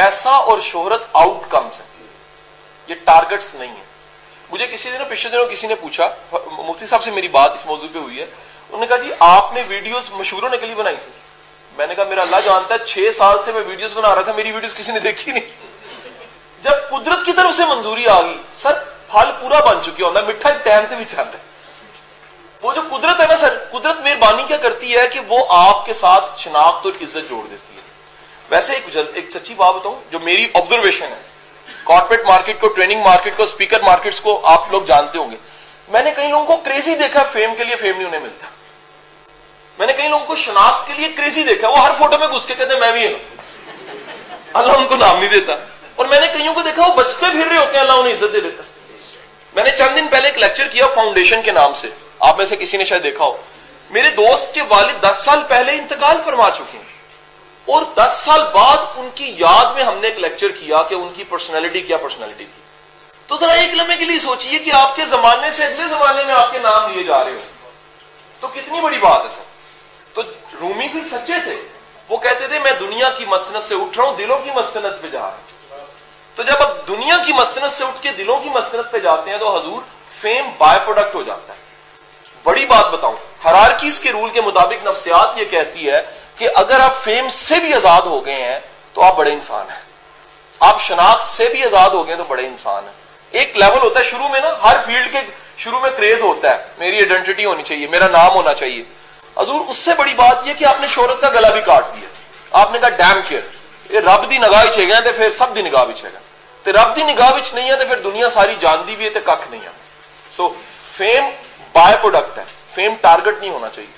पैसा और शोहरत आउटकम्स है ये टारगेट्स नहीं है। मुझे किसी दिन, पिछले दिनों किसी ने पूछा, मुफ्ती साहब से मेरी बात इस मौजूद पे हुई है। उन्होंने कहा, जी, आपने वीडियोस मशहूरों ने के लिए बनाई थी। मैंने कहा, मेरा अल्लाह जानता है, छह साल से मैं वीडियोस बना रहा था, मेरी वीडियोस किसी ने देखी नहीं। जब कुदरत की तरफ़ से मंजूरी आ गई, सर, फल पूरा बन चुकी होता मिठा टैम से भी चाहता है। वो जो कुदरत है ना, सर, कुदरत मेहरबानी क्या करती है कि वो आपके साथ शनाख्त और इज़्ज़त जोड़ देती है। वैसे एक एक सच्ची बात बताऊँ, जो मेरी ऑब्जर्वेशन है कॉर्पोरेट मार्केट को ट्रेनिंग मार्केट को स्पीकर मार्केट्स को आप लोग जानते होंगे। मैंने कई लोगों को क्रेजी देखा फेम के लिए फेम नहीं उन्हें मिलता। मैंने कई लोगों को शनाख्त के लिए क्रेजी देखा, वो हर फ़ोटो में घुस के कहते मैं भी हूँ। अल्लाह उनको नाम नहीं देता। और मैंने कईयों को देखा, वो बचते फिर रहे होते हैं, अल्लाह उन्हें इज़्ज़त दे देता। मैंने चंद दिन पहले एक लेक्चर किया फाउंडेशन के नाम से। आप में से किसी ने शायद देखा हो। मेरे दोस्त के वालिद दस साल पहले इंतकाल फरमा चुके हैं। और 10 साल बाद उनकी याद में हमने एक लेक्चर किया कि उनकी पर्सनैलिटी क्या पर्सनैलिटी थी। तो जरा एक लम्हे के लिए सोचिए कि आपके जमाने से अगले जमाने में आपके नाम लिए जा रहे हो। तो कितनी बड़ी बात है सर। तो रूमी फिर सच्चे थे। वो कहते थे, मैं दुनिया की मसनत से उठ रहा हूँ, दिलों की मस्तनत पे जा रहा हूँ। तो जब आप दुनिया की मस्तनत से उठ के दिलों की मस्तनत पे जाते हैं तो हजूर फेम बाय प्रोडक्ट हो जाता है। बड़ी बात बताऊँ हरारकीज के रूल के मुताबिक नफ्सियात ये कहती है कि अगर आप फेम से भी आज़ाद हो गए हैं तो आप बड़े इंसान हैं। आप शनाख्त से भी आज़ाद हो गए तो बड़े इंसान हैं। एक लेवल होता है शुरू में ना, हर फ़ील्ड के शुरू में क्रेज होता है, मेरी आइडेंटिटी होनी चाहिए, मेरा नाम होना चाहिए। हजूर, उससे बड़ी बात यह कि आपने शोहरत का गला भी काट दिया। आपने कहा डैम केयर ये रब की निगाह छेगा तो फिर सब की निगाह छेगा तो रब की निगाह नहीं है तो फिर दुनिया सारी जानती भी है तो कख नहीं है। सो फेम बाय प्रोडक्ट है। फेम टारगेट नहीं होना चाहिए।